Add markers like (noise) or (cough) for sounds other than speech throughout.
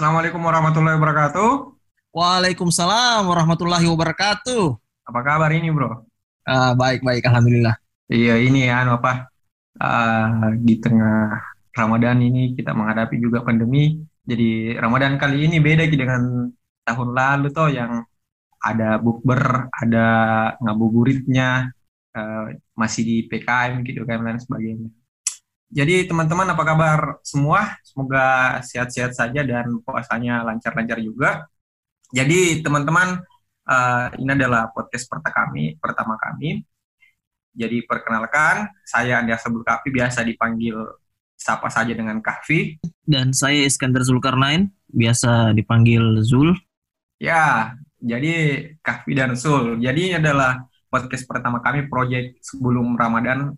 Assalamualaikum warahmatullahi wabarakatuh. Waalaikumsalam warahmatullahi wabarakatuh. Apa kabar ini, bro? Ah, baik, baik, alhamdulillah. Iya, ini ya, anu apa? ah, di tengah Ramadan ini kita menghadapi juga pandemi. Jadi Ramadan kali ini beda dengan tahun lalu toh yang ada bukber, ada ngabuburitnya, eh, masih di PKM gitu kan dan sebagainya. Jadi teman-teman apa kabar semua? Semoga sehat-sehat saja dan puasanya lancar-lancar juga. Jadi teman-teman eh, ini adalah podcast pertama kami, pertama kami. Jadi perkenalkan, saya Andi Asabul Kafi, biasa dipanggil siapa saja dengan Kahfi. Dan saya Iskandar Zulkarnain, biasa dipanggil Zul. Ya, jadi Kahfi dan Sul. Jadi ini adalah podcast pertama kami, proyek sebelum Ramadan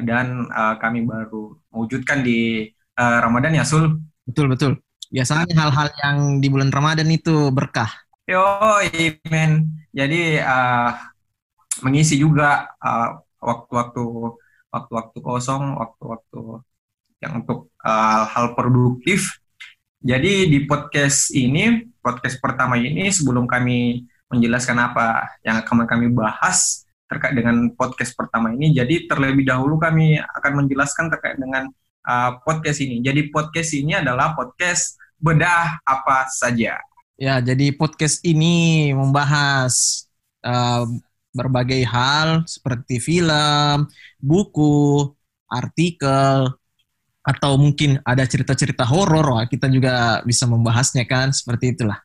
dan eh, kami baru mewujudkan di eh, Ramadan ya Sul. Betul, betul. Biasanya hal-hal yang di bulan Ramadan itu berkah. Yo, men. Jadi eh, mengisi juga waktu-waktu waktu-waktu kosong, waktu-waktu yang untuk eh, hal produktif. Jadi di podcast ini, podcast pertama ini sebelum kami menjelaskan apa yang akan kami bahas terkait dengan podcast pertama ini, jadi terlebih dahulu kami akan menjelaskan terkait dengan uh, podcast ini. Jadi podcast ini adalah podcast bedah apa saja. Ya, jadi podcast ini membahas uh, berbagai hal seperti film, buku, artikel, atau mungkin ada cerita-cerita horor, kita juga bisa membahasnya kan, seperti itulah.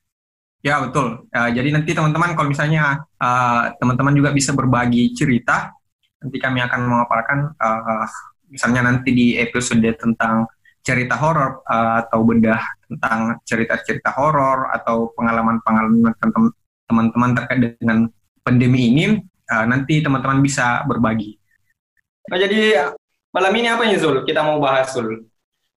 Ya betul. Uh, jadi nanti teman-teman kalau misalnya uh, teman-teman juga bisa berbagi cerita, nanti kami akan memaparkan uh, misalnya nanti di episode tentang cerita horor uh, atau bedah tentang cerita-cerita horor atau pengalaman-pengalaman teman- teman-teman terkait dengan pandemi ini, uh, nanti teman-teman bisa berbagi. Nah, jadi malam ini apa nih Zul? Kita mau bahas Zul.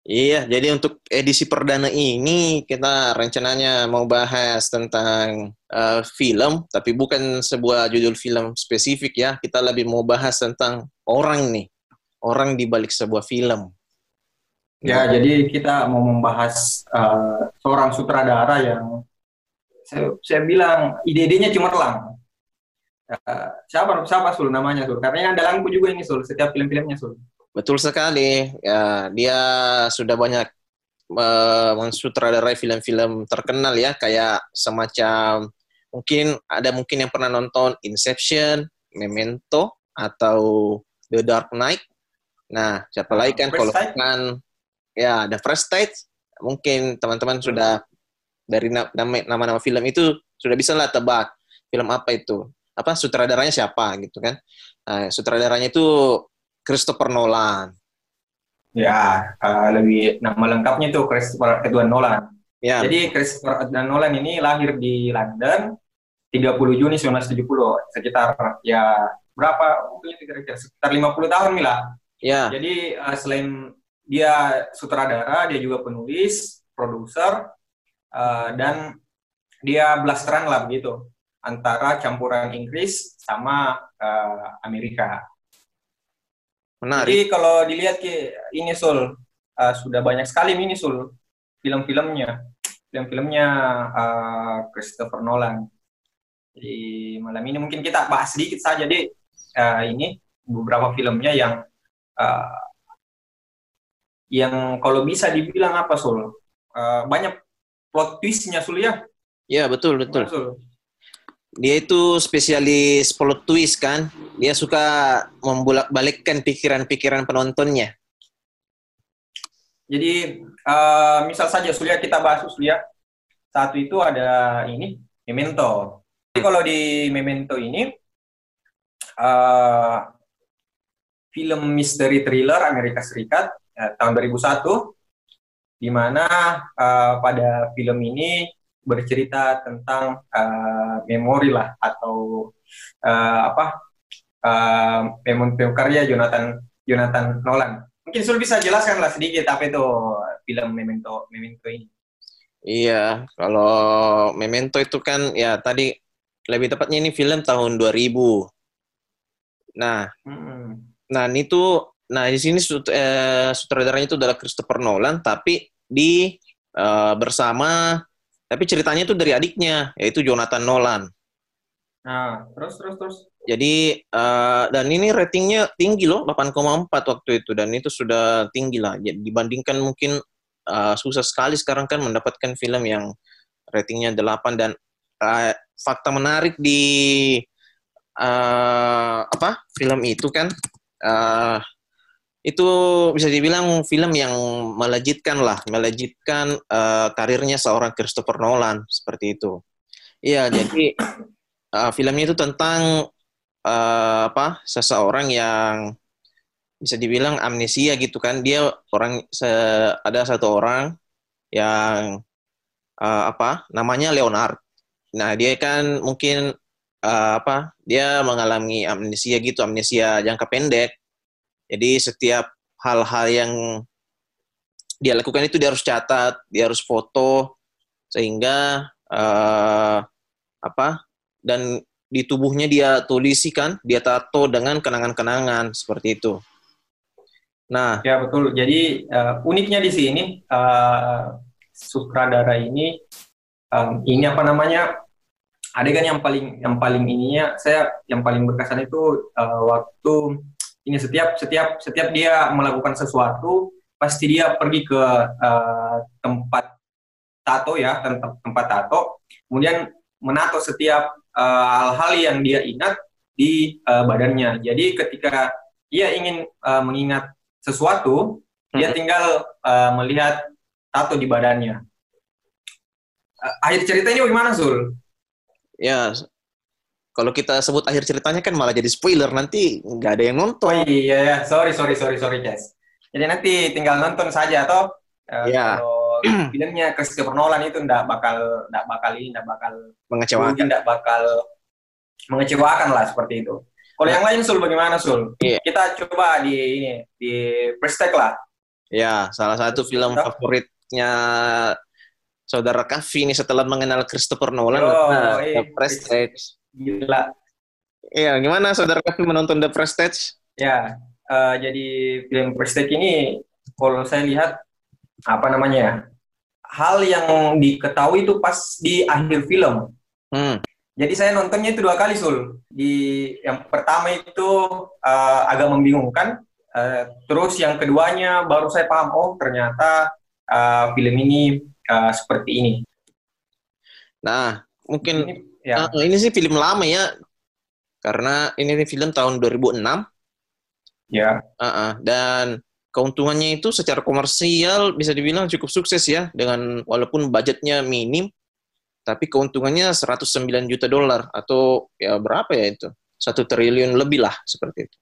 Iya, jadi untuk edisi perdana ini kita rencananya mau bahas tentang uh, film, tapi bukan sebuah judul film spesifik ya. Kita lebih mau bahas tentang orang nih, orang di balik sebuah film. Ya, jadi kita mau membahas uh, seorang sutradara yang saya, saya bilang ide-idenya cemerlang. Uh, siapa siapa Sul namanya Sul? Karena yang dalamku juga ini Sul, setiap film-filmnya Sul. Betul sekali. Ya, dia sudah banyak uh, mensutradarai film-film terkenal ya, kayak semacam mungkin ada mungkin yang pernah nonton Inception, Memento, atau The Dark Knight. Nah, siapa lagi kan First kalau bukan ya The First Sight, mungkin teman-teman sudah dari na- nama- nama-nama film itu sudah bisa lah tebak film apa itu. Apa sutradaranya siapa gitu kan. Nah, sutradaranya itu Christopher Nolan. Ya, uh, lebih nama lengkapnya itu Christopher Edward Nolan. Ya, Jadi Christopher Edward Nolan ini lahir di London 30 Juni 1970, sekitar ya berapa mungkin kira-kira sekitar 50 tahun Mila. ya, Jadi uh, selain dia sutradara, dia juga penulis, produser, uh, dan dia blasteran lah begitu antara campuran Inggris sama uh, Amerika. Menarik. Jadi kalau dilihat ke ini Sul uh, sudah banyak sekali ini Sul film-filmnya, film-filmnya uh, Christopher Nolan. Jadi malam ini mungkin kita bahas sedikit saja deh uh, ini beberapa filmnya yang uh, yang kalau bisa dibilang apa Sul Uh, banyak plot twistnya Sul ya. Ya, betul, betul. Sul. Dia itu spesialis plot twist kan. Dia suka membolak-balikkan pikiran-pikiran penontonnya. Jadi uh, misal saja Surya kita bahas Surya. Satu itu ada ini Memento. Jadi kalau di Memento ini uh, film misteri thriller Amerika Serikat eh, tahun 2001 di mana uh, pada film ini bercerita tentang uh, memori lah atau uh, apa uh, memori karya Jonathan Jonathan Nolan. Mungkin Sul bisa jelaskan lah sedikit apa itu film Memento Memento ini. Iya, kalau Memento itu kan ya tadi lebih tepatnya ini film tahun 2000. Nah, Hmm. nah ini tuh nah di sini sut- eh, sutradaranya itu adalah Christopher Nolan tapi di uh, bersama tapi ceritanya itu dari adiknya yaitu Jonathan Nolan. Nah, terus terus terus. Jadi uh, dan ini ratingnya tinggi loh 8,4 waktu itu dan itu sudah tinggi lah Jadi, dibandingkan mungkin uh, susah sekali sekarang kan mendapatkan film yang ratingnya 8 dan uh, fakta menarik di uh, apa film itu kan uh, itu bisa dibilang film yang melejitkan lah, melejitkan uh, karirnya seorang Christopher Nolan seperti itu. Iya, jadi uh, (coughs) filmnya itu tentang uh, apa? Seseorang yang bisa dibilang amnesia gitu kan. Dia orang se, ada satu orang yang uh, apa? Namanya Leonard. Nah, dia kan mungkin uh, apa? Dia mengalami amnesia gitu, amnesia jangka pendek jadi setiap hal-hal yang dia lakukan itu dia harus catat, dia harus foto sehingga uh, apa dan di tubuhnya dia tulisikan, dia tato dengan kenangan-kenangan seperti itu. Nah, ya betul. Jadi uh, uniknya di sini uh, sutradara ini um, ini apa namanya adegan yang paling yang paling ininya saya yang paling berkesan itu uh, waktu ini setiap setiap setiap dia melakukan sesuatu pasti dia pergi ke uh, tempat tato ya tempat tempat tato kemudian menato setiap uh, hal-hal yang dia ingat di uh, badannya jadi ketika dia ingin uh, mengingat sesuatu hmm. dia tinggal uh, melihat tato di badannya uh, akhir ceritanya bagaimana Zul? Ya kalau kita sebut akhir ceritanya kan malah jadi spoiler nanti nggak ada yang nonton. Oh iya, ya. sorry sorry sorry sorry guys. Jadi nanti tinggal nonton saja toh. Uh, ya. Kalau (clears throat) filmnya Christopher Nolan itu nggak bakal nggak bakal ini nggak bakal mengecewakan. Nggak bakal mengecewakan lah seperti itu. Kalau yang lain Sul bagaimana Sul? Iya. Kita coba di ini di Prestek lah. Ya, salah satu film favoritnya saudara Kavi ini setelah mengenal Christopher Nolan, oh, nah, iya. Prestige gila. Iya, gimana saudara Kavi menonton The Prestige? Ya, uh, jadi film Prestige ini kalau saya lihat apa namanya hal yang diketahui itu pas di akhir film. Hmm. Jadi saya nontonnya itu dua kali sul. Di yang pertama itu uh, agak membingungkan. Uh, terus yang keduanya baru saya paham oh ternyata uh, film ini uh, seperti ini. Nah, mungkin ini Ya. Uh, ini sih film lama ya. Karena ini film tahun 2006. Ya. Uh -uh. Dan keuntungannya itu secara komersial bisa dibilang cukup sukses ya dengan walaupun budgetnya minim tapi keuntungannya 109 juta dolar atau ya berapa ya itu? Satu triliun lebih lah seperti itu.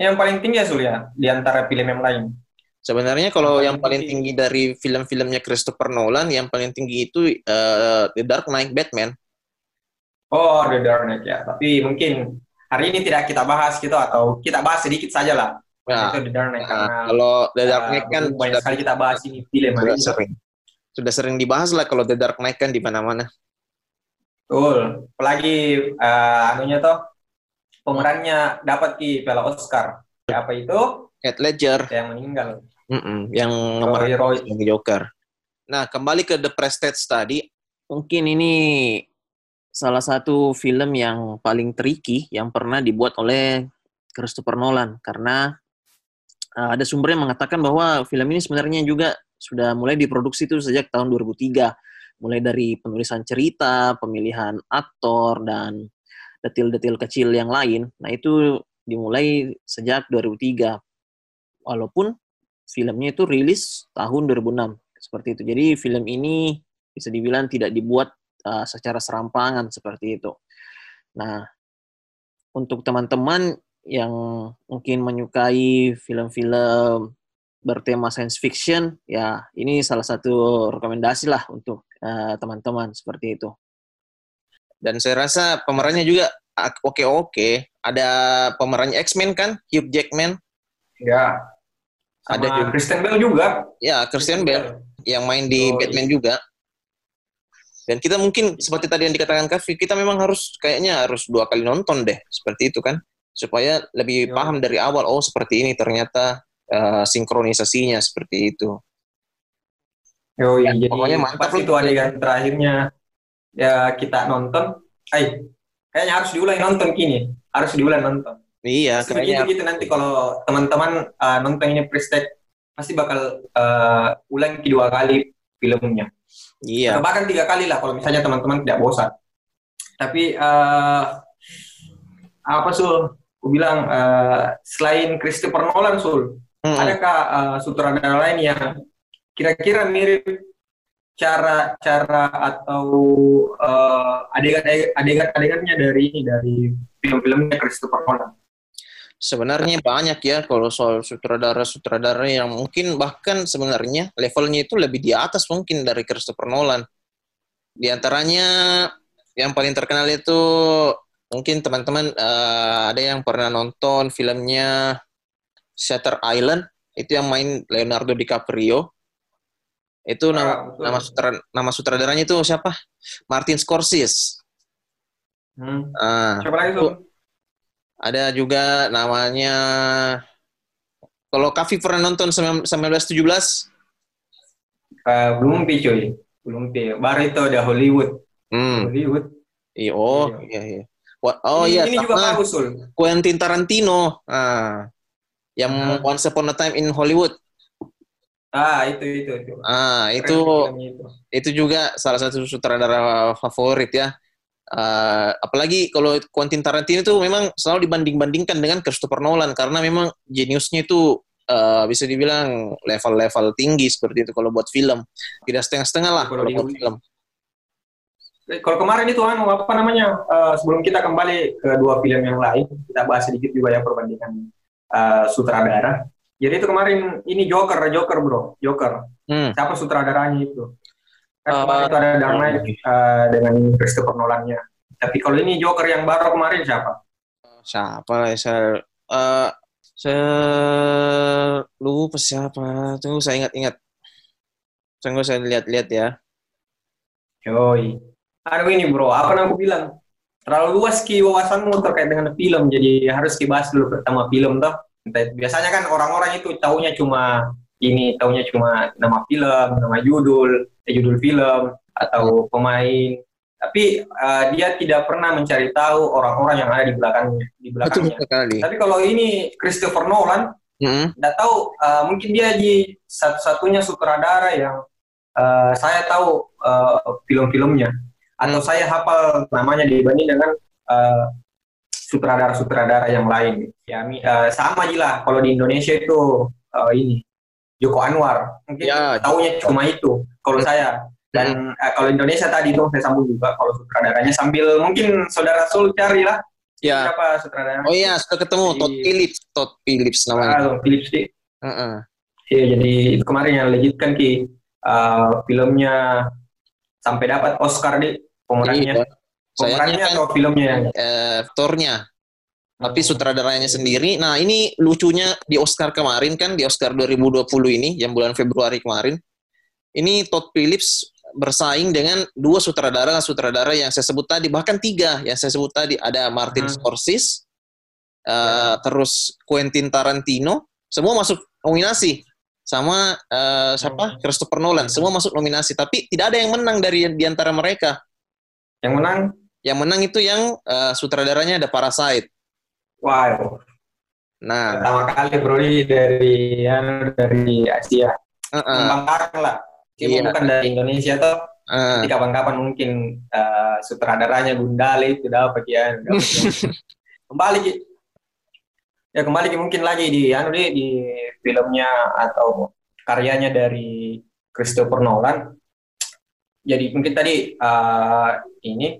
Yang paling tinggi ya Surya di antara film yang lain. Sebenarnya kalau yang paling, yang paling tinggi. tinggi dari film-filmnya Christopher Nolan, yang paling tinggi itu uh, The Dark Knight Batman. Oh, The Dark Knight ya. Tapi mungkin hari ini tidak kita bahas gitu atau kita bahas sedikit saja lah. Nah, itu The Dark Knight nah, karena kalau The Dark Knight kan uh, banyak sekali kita bahas ini film sudah sering. Sudah sering dibahas lah kalau The Dark Knight kan di mana-mana. Betul. Apalagi uh, anunya toh pemerannya dapat di Piala Oscar. Apa itu? Heath Ledger yang meninggal. Mm -mm, yang nomor Joker. Nah, kembali ke The Prestige tadi, mungkin ini salah satu film yang paling tricky yang pernah dibuat oleh Christopher Nolan karena uh, ada sumber yang mengatakan bahwa film ini sebenarnya juga sudah mulai diproduksi itu sejak tahun 2003 mulai dari penulisan cerita, pemilihan aktor dan detil-detil kecil yang lain. Nah, itu dimulai sejak 2003. Walaupun filmnya itu rilis tahun 2006 seperti itu. Jadi film ini bisa dibilang tidak dibuat uh, secara serampangan seperti itu. Nah, untuk teman-teman yang mungkin menyukai film-film bertema science fiction, ya ini salah satu rekomendasi lah untuk uh, teman-teman seperti itu. Dan saya rasa pemerannya juga oke-oke. Ada pemerannya X-Men kan, Hugh Jackman. Ya. Sama ada juga. Christian Bale juga. Ya, Christian Bale yang main di oh, Batman iya. juga. Dan kita mungkin seperti tadi yang dikatakan Kavi, kita memang harus kayaknya harus dua kali nonton deh, seperti itu kan, supaya lebih ya. paham dari awal. Oh seperti ini ternyata uh, sinkronisasinya seperti itu. Oh Ya, iya, jadi pokoknya mantap itu adegan terakhirnya ya kita nonton, ay, kayaknya harus diulang nonton kini, harus diulang nonton. Iya, kayaknya gitu nanti kalau teman-teman uh, nonton ini pasti bakal uh, ulang kedua kali filmnya. Iya. Atau bahkan tiga kali lah kalau misalnya teman-teman tidak bosan. Tapi uh, apa sul? Aku bilang uh, selain Christopher Nolan sul, Mm-mm. adakah uh, sutradara lain yang kira-kira mirip cara cara atau uh, adegan adegan adegannya dari ini dari film-filmnya Christopher Nolan? Sebenarnya banyak ya kalau soal sutradara-sutradara yang mungkin bahkan sebenarnya levelnya itu lebih di atas mungkin dari Christopher Nolan. Di antaranya yang paling terkenal itu mungkin teman-teman eh, ada yang pernah nonton filmnya Shutter Island itu yang main Leonardo DiCaprio. Itu nama Ah, nama, sutra- nama sutradaranya itu siapa? Martin Scorsese. Hmm. Ah, Siapa lagi tuh? Ada juga namanya kalau Kavi pernah nonton 1917 Uh, belum pi cuy, belum pi. Baru itu ada Hollywood. hmm Hollywood. iya oh Iya. iya iya oh ini, iya ini juga sul. Quentin Tarantino ah yang Ah. Once Upon a Time in Hollywood Ah itu itu itu. ah itu itu. itu juga salah satu sutradara favorit ya Eh, apalagi kalau Quentin Tarantino itu memang selalu dibanding-bandingkan dengan Christopher Nolan karena memang jeniusnya itu eh, bisa dibilang level-level tinggi seperti itu kalau buat film tidak setengah-setengah lah Kalau buat film Eh, Kalau kemarin itu anu apa namanya? eh, sebelum kita kembali ke dua film yang lain, kita bahas sedikit juga ya perbandingan eh, sutradara. Jadi itu kemarin ini Joker, Joker bro, Joker. hmm. Siapa sutradaranya itu? Kan Eh, kemarin itu ada Knight eh, dengan Christopher Nolan-nya. Tapi kalau ini Joker yang baru kemarin siapa? siapa ya saya eh saya lupa siapa tunggu saya ingat-ingat tunggu saya lihat-lihat ya Yoi. Aduh ini bro, apa yang aku bilang? Terlalu luas ki wawasanmu terkait dengan film, jadi harus dibahas dulu pertama film toh. Biasanya kan orang-orang itu taunya cuma ini, taunya cuma nama film, nama judul, eh, judul film atau pemain. Tapi eh, dia tidak pernah mencari tahu orang-orang yang ada di belakangnya, di betul belakangnya. sekali Tapi kalau ini Christopher Nolan, Mm-mm. nggak tahu eh, mungkin dia di satu-satunya sutradara yang eh, saya tahu eh, film-filmnya atau Hmm. saya hafal namanya dibanding dengan eh, sutradara-sutradara yang lain. Ya eh, sama aja lah kalau di Indonesia itu eh, ini Joko Anwar. Mungkin Ya, tahunya cuma itu kalau saya. Dan eh, kalau Indonesia tadi itu saya sambung juga kalau sutradaranya sambil mungkin saudara Sul cari lah ya. siapa sutradara oh iya sudah ketemu Di- Todd Phillips Todd Phillips namanya. Ah, Philips Dick. Heeh. Iya, jadi itu kemarin yang legit kan Ki. Uh, filmnya sampai dapat Oscar di pemerannya. Iya. Pemerannya kan atau filmnya eh, aktornya tapi sutradaranya sendiri. Nah, ini lucunya di Oscar kemarin kan, di Oscar 2020 ini, yang bulan Februari kemarin. Ini Todd Phillips bersaing dengan dua sutradara-sutradara yang saya sebut tadi, bahkan tiga yang saya sebut tadi. Ada Martin Hmm. Scorsese, eh, terus Quentin Tarantino, semua masuk nominasi. Sama eh, siapa? Hmm. Christopher Nolan, semua masuk nominasi. Tapi tidak ada yang menang dari di antara mereka. yang menang. Yang menang itu yang eh, sutradaranya ada Parasite. Wow, Nah, pertama kali bro ini dari anu, dari Asia. Heeh. Membanggakan lah. Meskipun Iya. bukan dari Indonesia toh. Nanti kapan-kapan mungkin uh, sutradaranya Gundale itu dapat ya. ya. (laughs) kembali. Ya kembali Ki, mungkin lagi di anu di, di filmnya atau karyanya dari Christopher Nolan. Jadi mungkin tadi uh, ini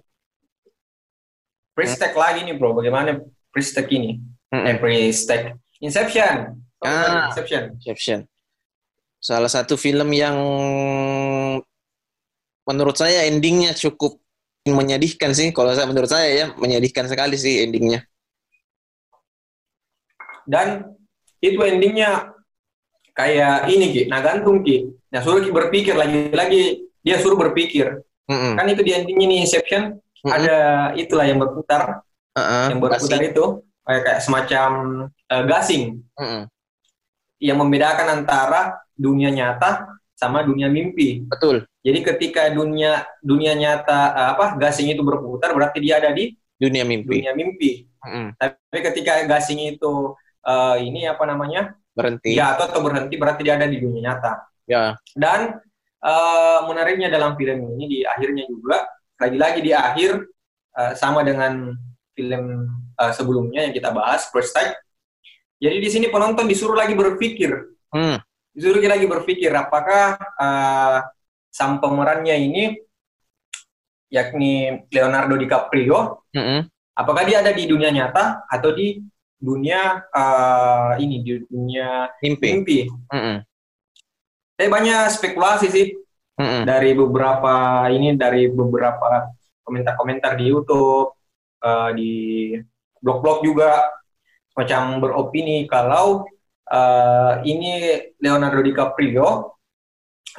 Pristek lagi nih bro, bagaimana Pristek ini? Mm-mm. Eh, Pristek. Inception. Ah. Inception. Inception. Salah satu film yang menurut saya endingnya cukup menyedihkan sih. Kalau saya menurut saya ya menyedihkan sekali sih endingnya. Dan itu endingnya kayak ini Ki, nah gantung Ki. Nah suruh Ki berpikir lagi-lagi dia suruh berpikir. Mm-mm. Kan itu di endingnya nih Inception Mm-mm. ada itulah yang berputar, Uh-uh. yang berputar itu kayak, kayak semacam eh, gasing Mm-mm. yang membedakan antara dunia nyata sama dunia mimpi. Betul. Jadi ketika dunia dunia nyata uh, apa gasing itu berputar berarti dia ada di Dunia mimpi. dunia mimpi. Mm-mm. Tapi ketika gasing itu uh, ini apa namanya Berhenti. jatuh atau berhenti berarti dia ada di dunia nyata. Ya. Dan eh, menariknya dalam film ini di akhirnya juga lagi-lagi di akhir eh, sama dengan film eh, sebelumnya yang kita bahas First Time. Jadi di sini penonton disuruh lagi berpikir, Hmm. disuruh lagi berpikir apakah eh, sang pemerannya ini yakni Leonardo DiCaprio Mm-mm. apakah dia ada di dunia nyata atau di dunia eh, ini di dunia Mimpi. mimpi. Mm-mm. Tapi banyak spekulasi sih Mm-mm. dari beberapa ini dari beberapa komentar-komentar di YouTube eh, di blog-blog juga macam beropini kalau eh, ini Leonardo DiCaprio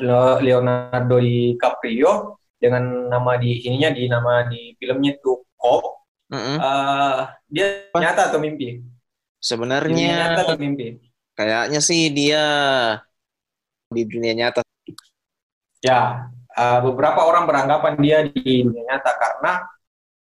Le- Leonardo DiCaprio dengan nama di ininya di nama di filmnya itu Cop Mm-mm. eh, dia Apa? nyata atau mimpi? Sebenarnya nyata atau mimpi? kayaknya sih dia di dunia nyata. Ya, eh, beberapa orang beranggapan dia di dunia nyata karena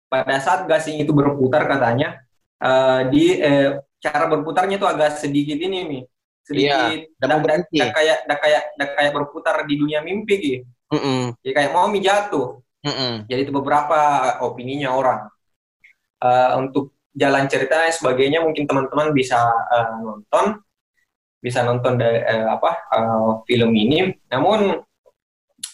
pada saat gasing itu berputar katanya eh, di eh, cara berputarnya itu agak sedikit ini nih, sedikit dan dak- dak- berhenti. dak kayak dak kayak dak kayak berputar di dunia mimpi gitu. Mm-mm. Jadi kayak mau mi jatuh. Mm-mm. Jadi itu beberapa opininya orang. Eh, untuk jalan ceritanya sebagainya mungkin teman-teman bisa eh, nonton, bisa nonton dari eh, apa eh, film ini. Namun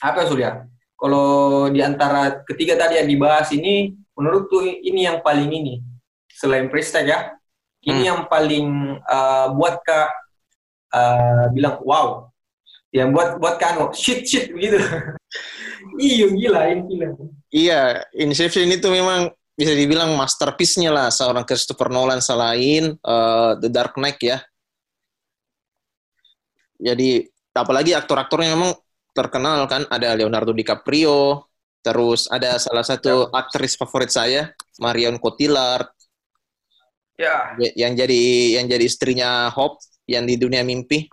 apa Surya? Kalau di antara ketiga tadi yang dibahas ini, menurut tuh ini yang paling ini selain Prista ya, ini Hmm. yang paling eh, buat kak eh, bilang wow, yang buat buat kan shit shit begitu. (laughs) Iya gila ini gila. Iya, Inception itu memang bisa dibilang masterpiece-nya lah seorang Christopher Nolan selain eh, The Dark Knight ya. Jadi apalagi aktor-aktornya memang terkenal kan ada Leonardo DiCaprio, terus ada salah satu aktris favorit saya Marion Cotillard Ya, yang jadi yang jadi istrinya Hope yang di dunia mimpi.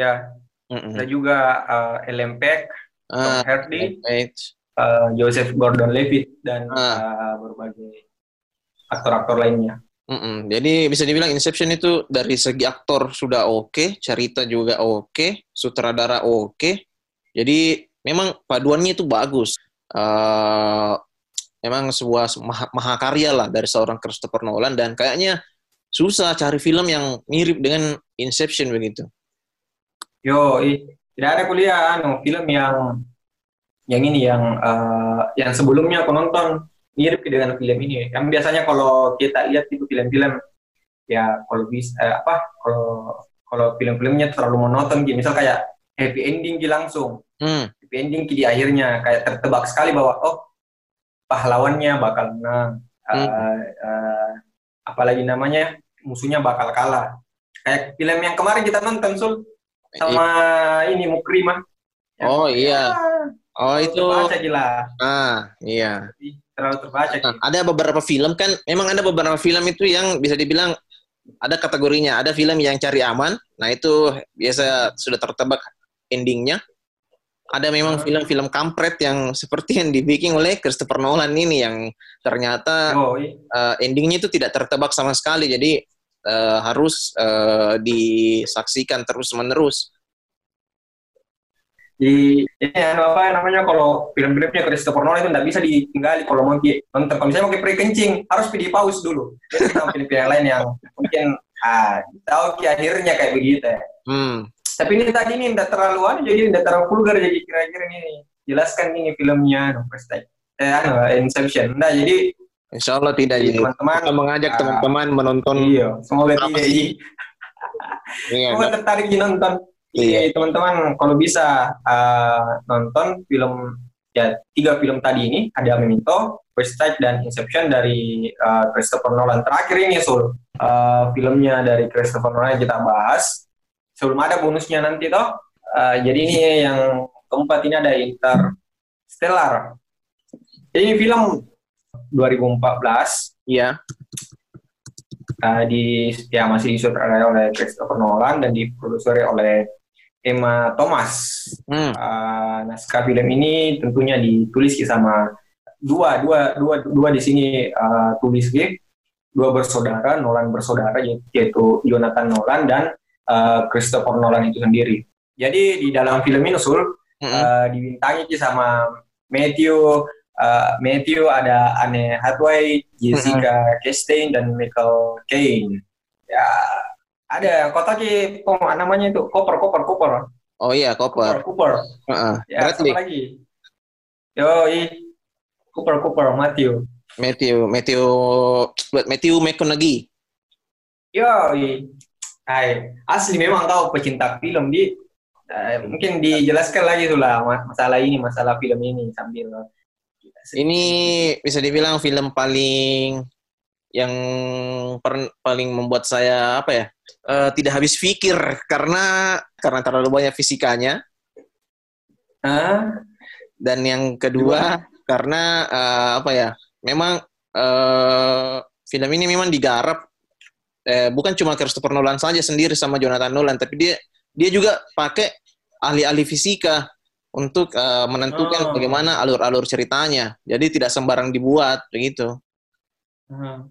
ya. Mm-mm. Ada juga eh, Ellen Peck, Tom Ah, Hardy, eh, Joseph Gordon-Levitt dan Ah. eh, berbagai aktor-aktor lainnya. Mm-mm. Jadi bisa dibilang Inception itu dari segi aktor sudah oke, cerita juga oke, sutradara oke. Jadi memang paduannya itu bagus. Eh, memang sebuah maha- mahakarya lah dari seorang Christopher Nolan dan kayaknya susah cari film yang mirip dengan Inception begitu. Yo, tidak ada kuliah anu film yang yang ini yang eh, yang sebelumnya aku nonton mirip dengan film ini. Yang biasanya kalau kita lihat itu film-film ya kalau bisa eh, apa kalau kalau film-filmnya terlalu monoton gitu. Misal kayak happy ending gitu langsung. Hmm, Happy ending di akhirnya kayak tertebak sekali bahwa oh pahlawannya bakal menang. Hmm. Eh, eh, apalagi namanya musuhnya bakal kalah. Kayak film yang kemarin kita nonton Sul sama ini Mukrimah. Oh, iya. oh Terlalu itu, terbaca gila. ah iya. Terlalu terbaca. Nah, Ki. ada beberapa film kan, memang ada beberapa film itu yang bisa dibilang ada kategorinya. Ada film yang cari aman, nah itu biasa sudah tertebak endingnya. Ada memang Hmm. film-film kampret yang (laughs) seperti yang dibikin oleh Christopher Nolan ini yang ternyata Yo, i- eh, endingnya itu tidak tertebak sama sekali. Jadi eh, harus eh, disaksikan terus-menerus. di ini apa namanya kalau film-filmnya Christopher Nolan itu nggak bisa ditinggali kalau mau nonton kalau misalnya mau pre kencing harus di pause dulu jadi sama film yang lain yang mungkin ah tahu akhirnya kayak begitu ya. Hmm. Tapi ini tadi ini tidak terlalu anu jadi tidak terlalu vulgar jadi kira-kira ini jelaskan ini filmnya anu first time eh anu Inception nah jadi Insya Allah tidak. jadi teman-teman kita mengajak ah, teman-teman menonton. iya semoga tidak sih? jadi Iya, Semoga tertarik di nonton Iya. Iya, teman-teman kalau bisa uh, nonton film ya tiga film tadi ini ada Memento, First Strike dan Inception dari uh, Christopher Nolan. Terakhir ini Sul, uh, filmnya dari Christopher Nolan yang kita bahas. Sebelum ada bonusnya nanti toh. Uh, jadi ini yang keempat ini ada Interstellar. Jadi ini film 2014 Iya. uh, di ya masih disutradarai oleh Christopher Nolan dan diproduksi oleh Emma Thomas. Hmm. Uh, naskah film ini tentunya ditulis sama dua dua dua dua di sini uh, tulis gitu dua bersaudara Nolan bersaudara yaitu Jonathan Nolan dan uh, Christopher Nolan itu sendiri. Jadi di dalam film ini Sul Mm-mm. uh, dibintangi sama Matthew uh, Matthew ada Anne Hathaway, Jessica Chastain dan Michael Caine. Ya ada kota ki namanya itu Cooper Cooper Cooper Oh iya, Cooper Cooper. Cooper. Heeh. Ya Bradley, sama lagi. Yo Cooper Cooper Matthew. Matthew, Matthew, Matthew McConaughey. Yo Hai, asli memang kau pecinta film. Di eh, mungkin dijelaskan lagi tuh lah ma- masalah ini masalah film ini sambil Ini bisa dibilang film paling yang per- paling membuat saya apa ya eh, tidak habis pikir karena karena terlalu banyak fisikanya. Ah dan yang kedua karena eh, apa ya memang eh, film ini memang digarap eh, bukan cuma Christopher Nolan saja sendiri sama Jonathan Nolan tapi dia dia juga pakai ahli-ahli fisika untuk eh, menentukan Oh. bagaimana alur-alur ceritanya jadi tidak sembarang dibuat begitu ah.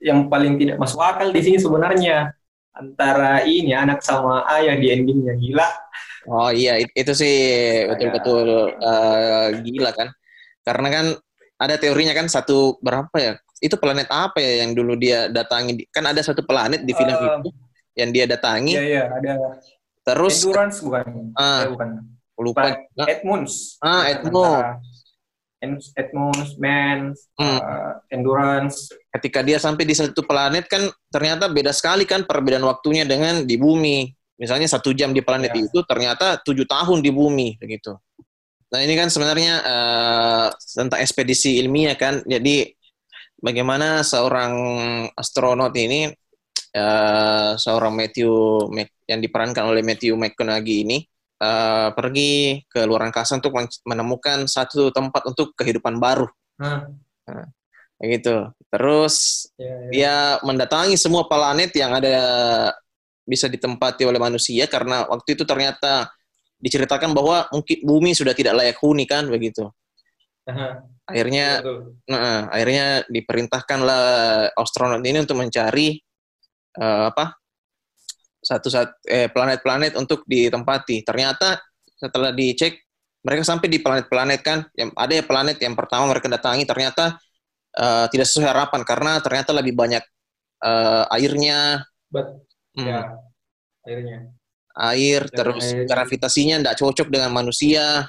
yang paling tidak masuk akal di sini sebenarnya antara ini anak sama ayah di endingnya gila Oh iya, it- itu sih betul-betul eh, gila kan. Karena kan ada teorinya kan satu berapa ya? Itu planet apa ya yang dulu dia datangi? Kan ada satu planet di film Eh, itu yang dia datangi. iya iya ada Terus endurance bukan Ah. Eh, bukan lupa. Edmunds Ah, Edmund. Antara Ed- Edmunds Mans Hmm. eh, endurance Ketika dia sampai di satu planet kan ternyata beda sekali kan perbedaan waktunya dengan di bumi. Misalnya satu jam di planet Iya. itu ternyata tujuh tahun di bumi begitu. Nah ini kan sebenarnya eh, tentang ekspedisi ilmiah kan. Jadi bagaimana seorang astronot ini eh, seorang Matthew yang diperankan oleh Matthew McConaughey ini eh, pergi ke luar angkasa untuk men- menemukan satu tempat untuk kehidupan baru Hah, begitu. Terus iya, iya. dia mendatangi semua planet yang ada bisa ditempati oleh manusia karena waktu itu ternyata diceritakan bahwa mungkin bumi sudah tidak layak huni kan begitu. Aha, Akhirnya. Nah, akhirnya diperintahkanlah astronot ini untuk mencari eh, apa satu sat eh, planet-planet untuk ditempati. Ternyata setelah dicek mereka sampai di planet-planet kan, yang ada ya planet yang pertama mereka datangi ternyata eh, tidak sesuai harapan karena ternyata lebih banyak eh, airnya, Bet- hmm, ya akhirnya air, Dan terus air- gravitasinya tidak cocok dengan manusia.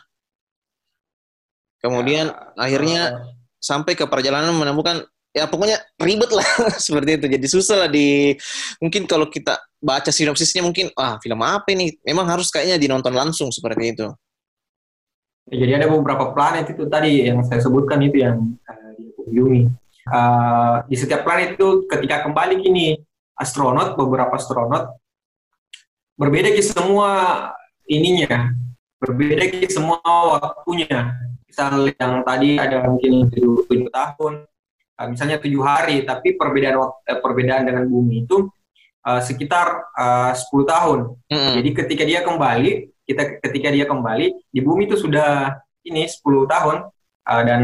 Kemudian Ya, akhirnya eh, sampai ke perjalanan menemukan ya pokoknya ribet lah (laughs) seperti itu. Jadi susah lah di mungkin kalau kita baca sinopsisnya mungkin ah film apa ini? Memang harus kayaknya dinonton langsung seperti itu. Jadi ada beberapa planet itu tadi yang saya sebutkan itu yang eh, dikunjungi Eh, di setiap planet itu ketika kembali kini astronot beberapa astronot berbeda ki semua ininya berbeda ki semua waktunya misal yang tadi ada mungkin tujuh, tujuh tahun eh, misalnya tujuh hari tapi perbedaan eh, perbedaan dengan bumi itu eh, sekitar eh, 10 tahun Mm-mm. jadi ketika dia kembali kita ketika dia kembali di bumi itu sudah ini 10 tahun eh, dan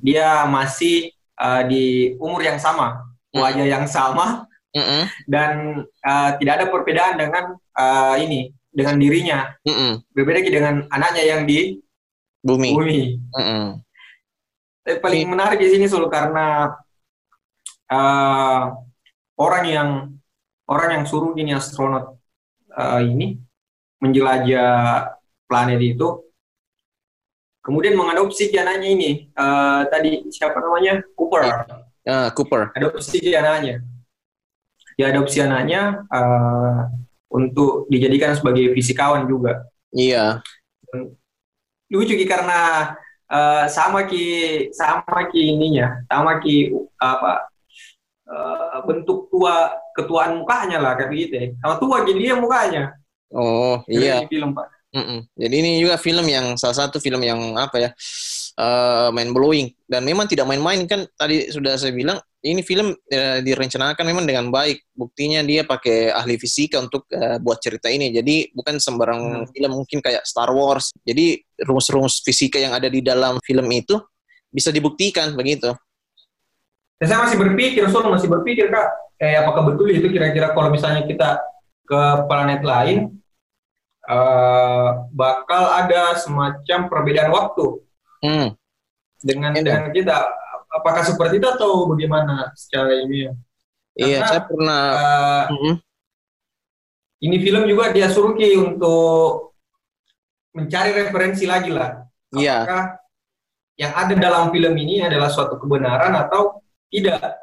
dia masih eh, di umur yang sama wajah yang sama Mm-mm. dan eh, tidak ada perbedaan dengan eh, ini dengan dirinya Mm-mm. berbeda ki dengan anaknya yang di bumi. Bumi. Mm-mm. Tapi paling menarik di sini Sul karena eh, orang yang orang yang suruh ini astronot eh, ini menjelajah planet itu kemudian mengadopsi ki anaknya ini Eh, tadi siapa namanya? Cooper. Ah, Cooper. Adopsi ki anaknya diadopsi anaknya eh, untuk dijadikan sebagai fisikawan juga. Iya lucu ki karena eh, sama ki sama ki ininya sama ki apa eh, bentuk tua ketuaan mukanya lah kayak gitu ya. sama tua ki dia mukanya oh iya di film pak Mm-mm. jadi ini juga film yang salah satu film yang apa ya uh, main blowing. Dan memang tidak main-main. Kan tadi sudah saya bilang ini film uh, direncanakan memang dengan baik. Buktinya dia pakai ahli fisika untuk uh, buat cerita ini. Jadi bukan sembarang hmm. film mungkin kayak Star Wars. Jadi rumus-rumus fisika yang ada di dalam film itu bisa dibuktikan begitu. Ya, saya masih berpikir Sol masih berpikir kak eh apakah betul itu kira-kira kalau misalnya kita ke planet lain uh, bakal ada semacam perbedaan waktu hmm. dengan ya, dengan kita. Apakah seperti itu atau bagaimana secara ini? Iya, saya pernah. Uh, hmm. Ini film juga dia suruh Ki untuk mencari referensi lagi lah. Iya. Apakah yang ada dalam film ini adalah suatu kebenaran atau tidak?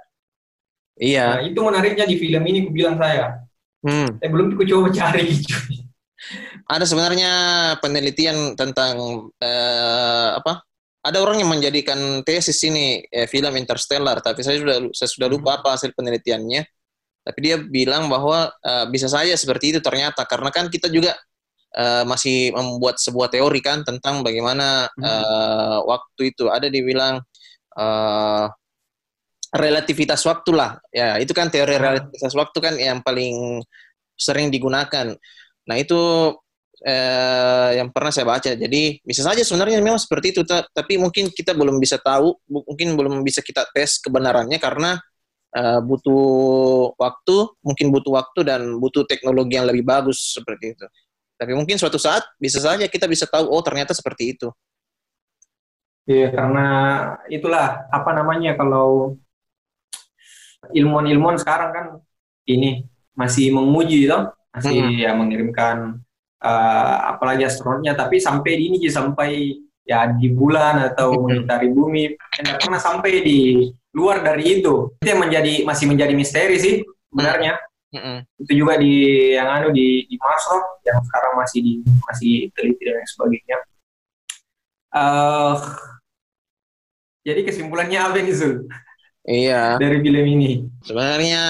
Iya. Nah, itu menariknya di film ini, aku bilang saya. Hmm. Saya belum aku coba cari gitu (laughs) ada sebenarnya penelitian tentang uh, apa? Ada orang yang menjadikan tesis ini eh, film Interstellar, tapi saya sudah saya sudah lupa apa hasil penelitiannya. Tapi dia bilang bahwa uh, bisa saja seperti itu ternyata karena kan kita juga uh, masih membuat sebuah teori kan tentang bagaimana uh, waktu itu ada dibilang uh, relativitas waktu lah. Ya itu kan teori relativitas waktu kan yang paling sering digunakan. Nah itu eh, yang pernah saya baca. Jadi bisa saja sebenarnya memang seperti itu, tapi mungkin kita belum bisa tahu, mungkin belum bisa kita tes kebenarannya karena eh, butuh waktu, mungkin butuh waktu dan butuh teknologi yang lebih bagus seperti itu. Tapi mungkin suatu saat bisa saja kita bisa tahu, oh ternyata seperti itu. Iya, karena itulah apa namanya kalau ilmuwan-ilmuwan sekarang kan ini masih menguji itu, masih hmm. ya mengirimkan uh, apalagi astronotnya tapi sampai di ini sampai ya di bulan atau mengitari bumi tidak pernah sampai di luar dari itu itu yang menjadi masih menjadi misteri sih sebenarnya mm-hmm. itu juga di yang anu di di Mars yang sekarang masih di masih teliti dan sebagainya uh, jadi kesimpulannya apa nih Zul? Iya. Dari film ini. Sebenarnya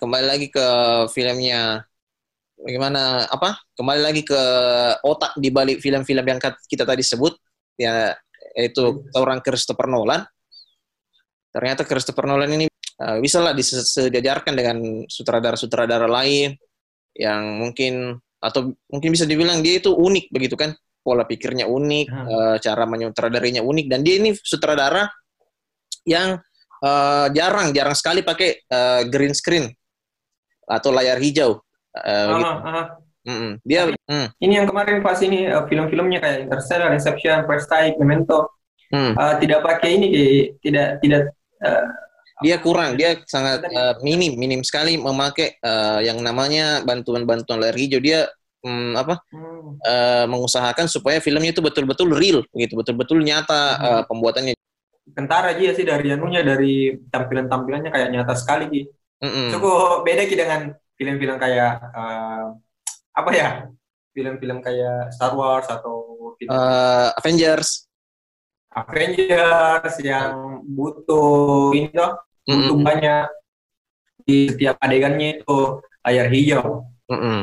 kembali lagi ke filmnya bagaimana apa kembali lagi ke otak di balik film-film yang kita tadi sebut ya yaitu orang Christopher Nolan. Ternyata Christopher Nolan ini uh, bisa lah disejajarkan dengan sutradara-sutradara lain yang mungkin atau mungkin bisa dibilang dia itu unik begitu kan. Pola pikirnya unik hmm. uh, cara menyutradarinya unik dan dia ini sutradara yang uh, jarang jarang sekali pakai uh, green screen atau layar hijau Uh, gitu. aha. Mm -mm. Dia mm. ini yang kemarin pas ini uh, film-filmnya kayak Interstellar, Inception, First Sight, Memento mm. uh, tidak pakai ini tidak tidak uh, dia kurang, dia sangat uh, minim, minim sekali memakai uh, yang namanya bantuan-bantuan layar hijau. Dia um, apa hmm. uh, mengusahakan supaya filmnya itu betul-betul real, gitu, betul-betul nyata hmm. uh, pembuatannya. Kentara aja sih dari anunya, dari tampilan-tampilannya kayak nyata sekali gitu. Mm -mm. Cukup beda sih dengan film-film kayak uh, apa ya film-film kayak Star Wars atau film uh, Avengers Avengers yang butuh ini tuh butuh mm -hmm. banyak di setiap adegannya itu layar hijau. Mm -hmm.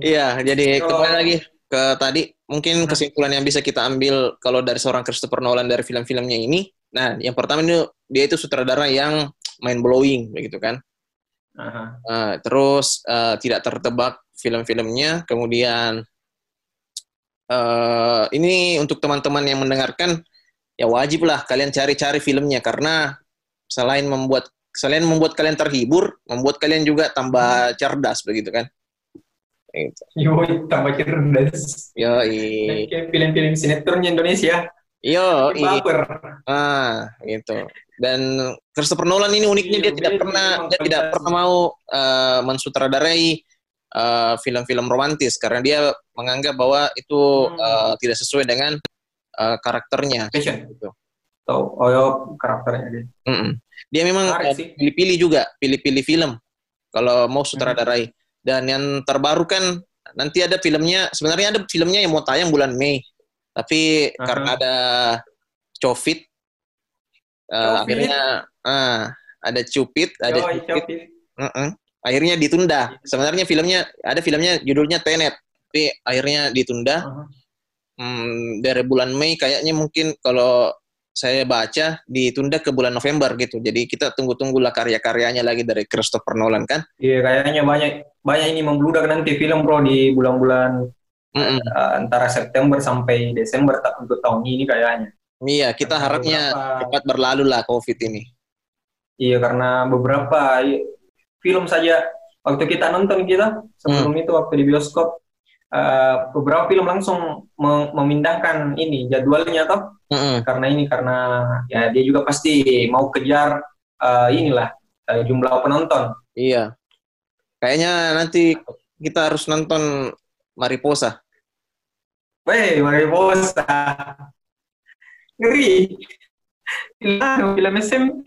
Iya, jadi so, kembali lagi ke tadi mungkin hmm. kesimpulan yang bisa kita ambil kalau dari seorang Christopher Nolan dari film-filmnya ini. Nah, yang pertama ini dia itu sutradara yang mind blowing begitu kan. Uh, terus uh, tidak tertebak film-filmnya. Kemudian uh, ini untuk teman-teman yang mendengarkan ya wajib lah kalian cari-cari filmnya karena selain membuat selain membuat kalian terhibur, membuat kalian juga tambah cerdas begitu kan. Gitu. Yo, tambah cerdas. Yo, kayak film-film sinetronnya Indonesia. Yo, Ah, gitu. Dan Christopher Nolan ini uniknya dia tidak pernah dia tidak pernah mau uh, mensutradarai uh, film-film romantis karena dia menganggap bahwa itu uh, tidak sesuai dengan uh, karakternya. Passion. Gitu. Oh, oh yo, karakternya dia. Mm -mm. Dia memang pilih-pilih juga, pilih-pilih film kalau mau sutradarai. Hmm. Dan yang terbaru kan nanti ada filmnya, sebenarnya ada filmnya yang mau tayang bulan Mei. Tapi uh -huh. karena ada COVID uh, akhirnya uh, ada cupit ada oh, cupit uh -uh. akhirnya ditunda sebenarnya filmnya ada filmnya judulnya Tenet tapi akhirnya ditunda uh -huh. hmm, dari bulan Mei kayaknya mungkin kalau saya baca ditunda ke bulan November gitu. Jadi kita tunggu-tunggulah karya-karyanya lagi dari Christopher Nolan kan. Iya, kayaknya banyak banyak ini membludak nanti film bro di bulan-bulan Mm-mm. uh, antara September sampai Desember ta- untuk tahun ini kayaknya. Iya, kita Karena harapnya beberapa- cepat berlalu lah COVID ini. Iya, karena beberapa film saja waktu kita nonton kita sebelum itu waktu di bioskop uh, beberapa film langsung me- memindahkan ini jadwalnya toh Mm-mm. karena ini karena ya dia juga pasti mau kejar uh, inilah uh, jumlah penonton. Iya. Kayaknya nanti kita harus nonton Mariposa. Weh, Mariposa. Ngeri. SMP.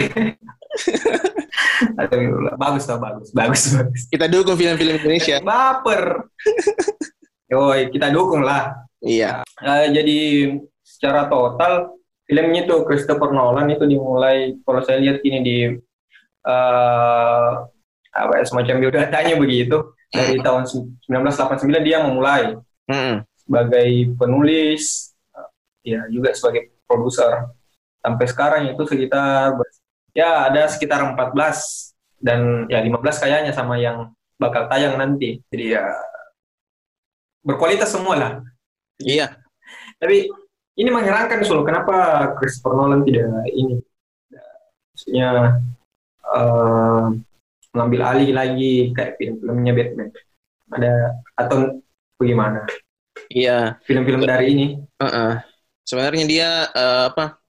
Aduh, bagus tau, bagus, bagus, bagus. Kita dukung film-film Indonesia. Baper. Yoi, kita dukung lah. Iya. Eh, jadi secara total filmnya itu Christopher Nolan itu dimulai kalau saya lihat ini di eh apa ya, semacam biodatanya begitu dari tahun 1989 dia memulai Mm-mm. sebagai penulis ya juga sebagai produser. Sampai sekarang itu sekitar ya ada sekitar 14 dan ya 15 kayaknya sama yang bakal tayang nanti. Jadi ya berkualitas semua lah. Iya. tapi ini mengherankan Sul kenapa Christopher Nolan tidak ini? Maksudnya eh, mengambil alih lagi kayak film-filmnya Batman. Ada atau bagaimana? Iya. film-film dari ini. Uh-uh. Sebenarnya dia eh, apa?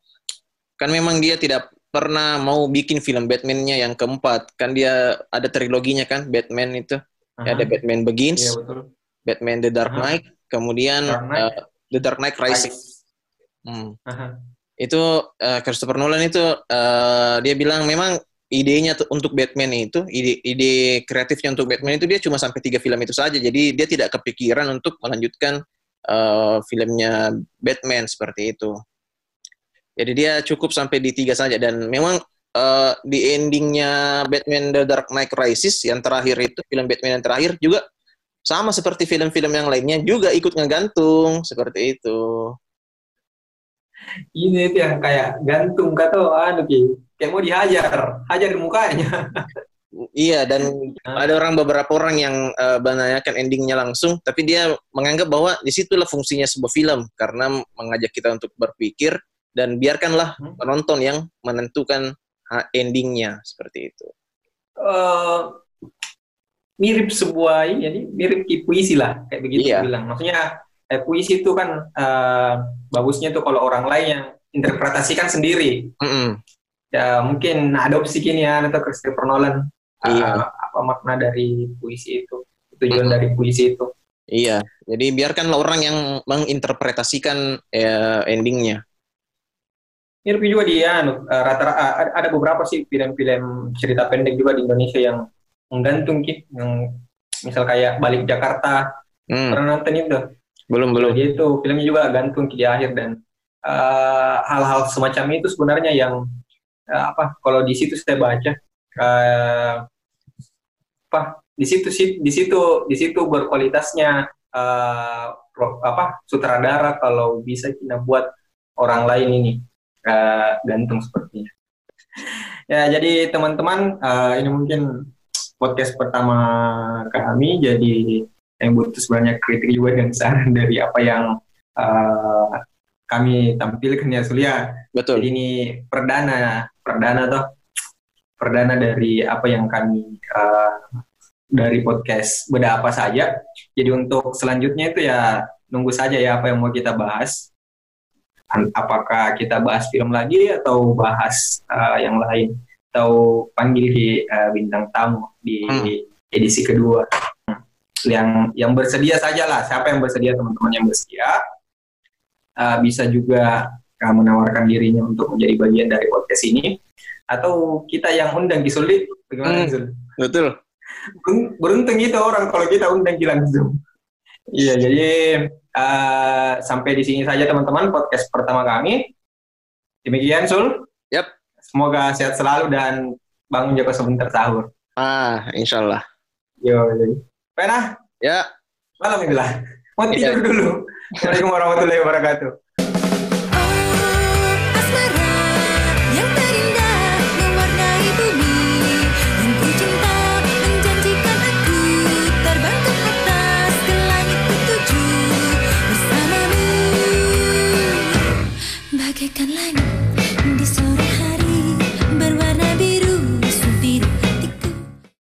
Kan memang dia tidak pernah mau bikin film Batman-nya yang keempat. Kan dia ada triloginya kan, Batman itu. Ya, ada. Batman Begins, Iya betul. Batman The Dark Aha. Knight, kemudian Dark Knight. eh, The Dark Knight Rises. Hmm. Aha. Itu eh, Christopher Nolan itu eh, dia bilang memang idenya untuk Batman itu, ide, ide kreatifnya untuk Batman itu dia cuma sampai tiga film itu saja. Jadi dia tidak kepikiran untuk melanjutkan eh, filmnya Batman seperti itu. Jadi dia cukup sampai di tiga saja dan memang eh, di endingnya Batman The Dark Knight Rises yang terakhir itu film Batman yang terakhir juga sama seperti film-film yang lainnya juga ikut ngegantung seperti itu. Ini itu yang kayak gantung kata anu ki. Kayak mau dihajar, hajar di mukanya. (laughs) Iya dan ada orang beberapa orang yang eh, menanyakan endingnya langsung, tapi dia menganggap bahwa di situlah fungsinya sebuah film karena mengajak kita untuk berpikir dan biarkanlah Hmm. penonton yang menentukan ha, endingnya seperti itu. Eh, mirip sebuah ini, jadi mirip puisi lah, kayak begitu Iya. bilang. Maksudnya eh, puisi itu kan eh, bagusnya tuh kalau orang lain yang interpretasikan sendiri. Mm-mm. Ya mungkin adopsi kini ya atau Christopher Nolan. Eh, Iya. apa makna dari puisi itu? Tujuan Mhm. dari puisi itu. Iya, jadi biarkanlah orang yang menginterpretasikan eh, endingnya. Mirip juga dia, anu, eh, rata-rata ada, ada beberapa sih film-film cerita pendek juga di Indonesia yang menggantung ki, yang misal kayak Balik Jakarta, Hmm, pernah nonton itu? belum belum. Dia itu filmnya juga gantung di akhir dan eh, hal-hal semacam itu sebenarnya yang eh, apa? Kalau di situ saya baca eh, apa? Di situ sih, di situ di situ berkualitasnya pro- apa? Sutradara kalau bisa kita buat orang lain ini eh, gantung sepertinya. Ya, jadi teman-teman, eh, ini mungkin podcast pertama kami, jadi yang butuh sebenarnya kritik juga dan saran (laughs) dari apa yang eh, kami tampilkan ya. Jadi Betul. ini perdana, perdana toh, perdana dari apa yang kami eh, dari podcast beda apa saja. Jadi untuk selanjutnya itu ya nunggu saja ya apa yang mau kita bahas. Apakah kita bahas film lagi atau bahas eh, yang lain? Atau panggil di eh, bintang tamu di Hmm. edisi kedua. Yang yang bersedia saja lah. Siapa yang bersedia teman-teman yang bersedia eh, bisa juga uh, menawarkan dirinya untuk menjadi bagian dari podcast ini atau kita yang undang Gisul bagaimana Hmm. Gisul? Betul. Berun- beruntung gitu orang kalau kita undang di langsung iya jadi uh, sampai di sini saja teman-teman podcast pertama kami demikian Sul Yap. semoga sehat selalu dan bangun jaga sebentar sahur Ah, insya Allah. yo yo. Pena Ya, malam ini lah mau tidur dulu (laughs) Assalamualaikum warahmatullahi wabarakatuh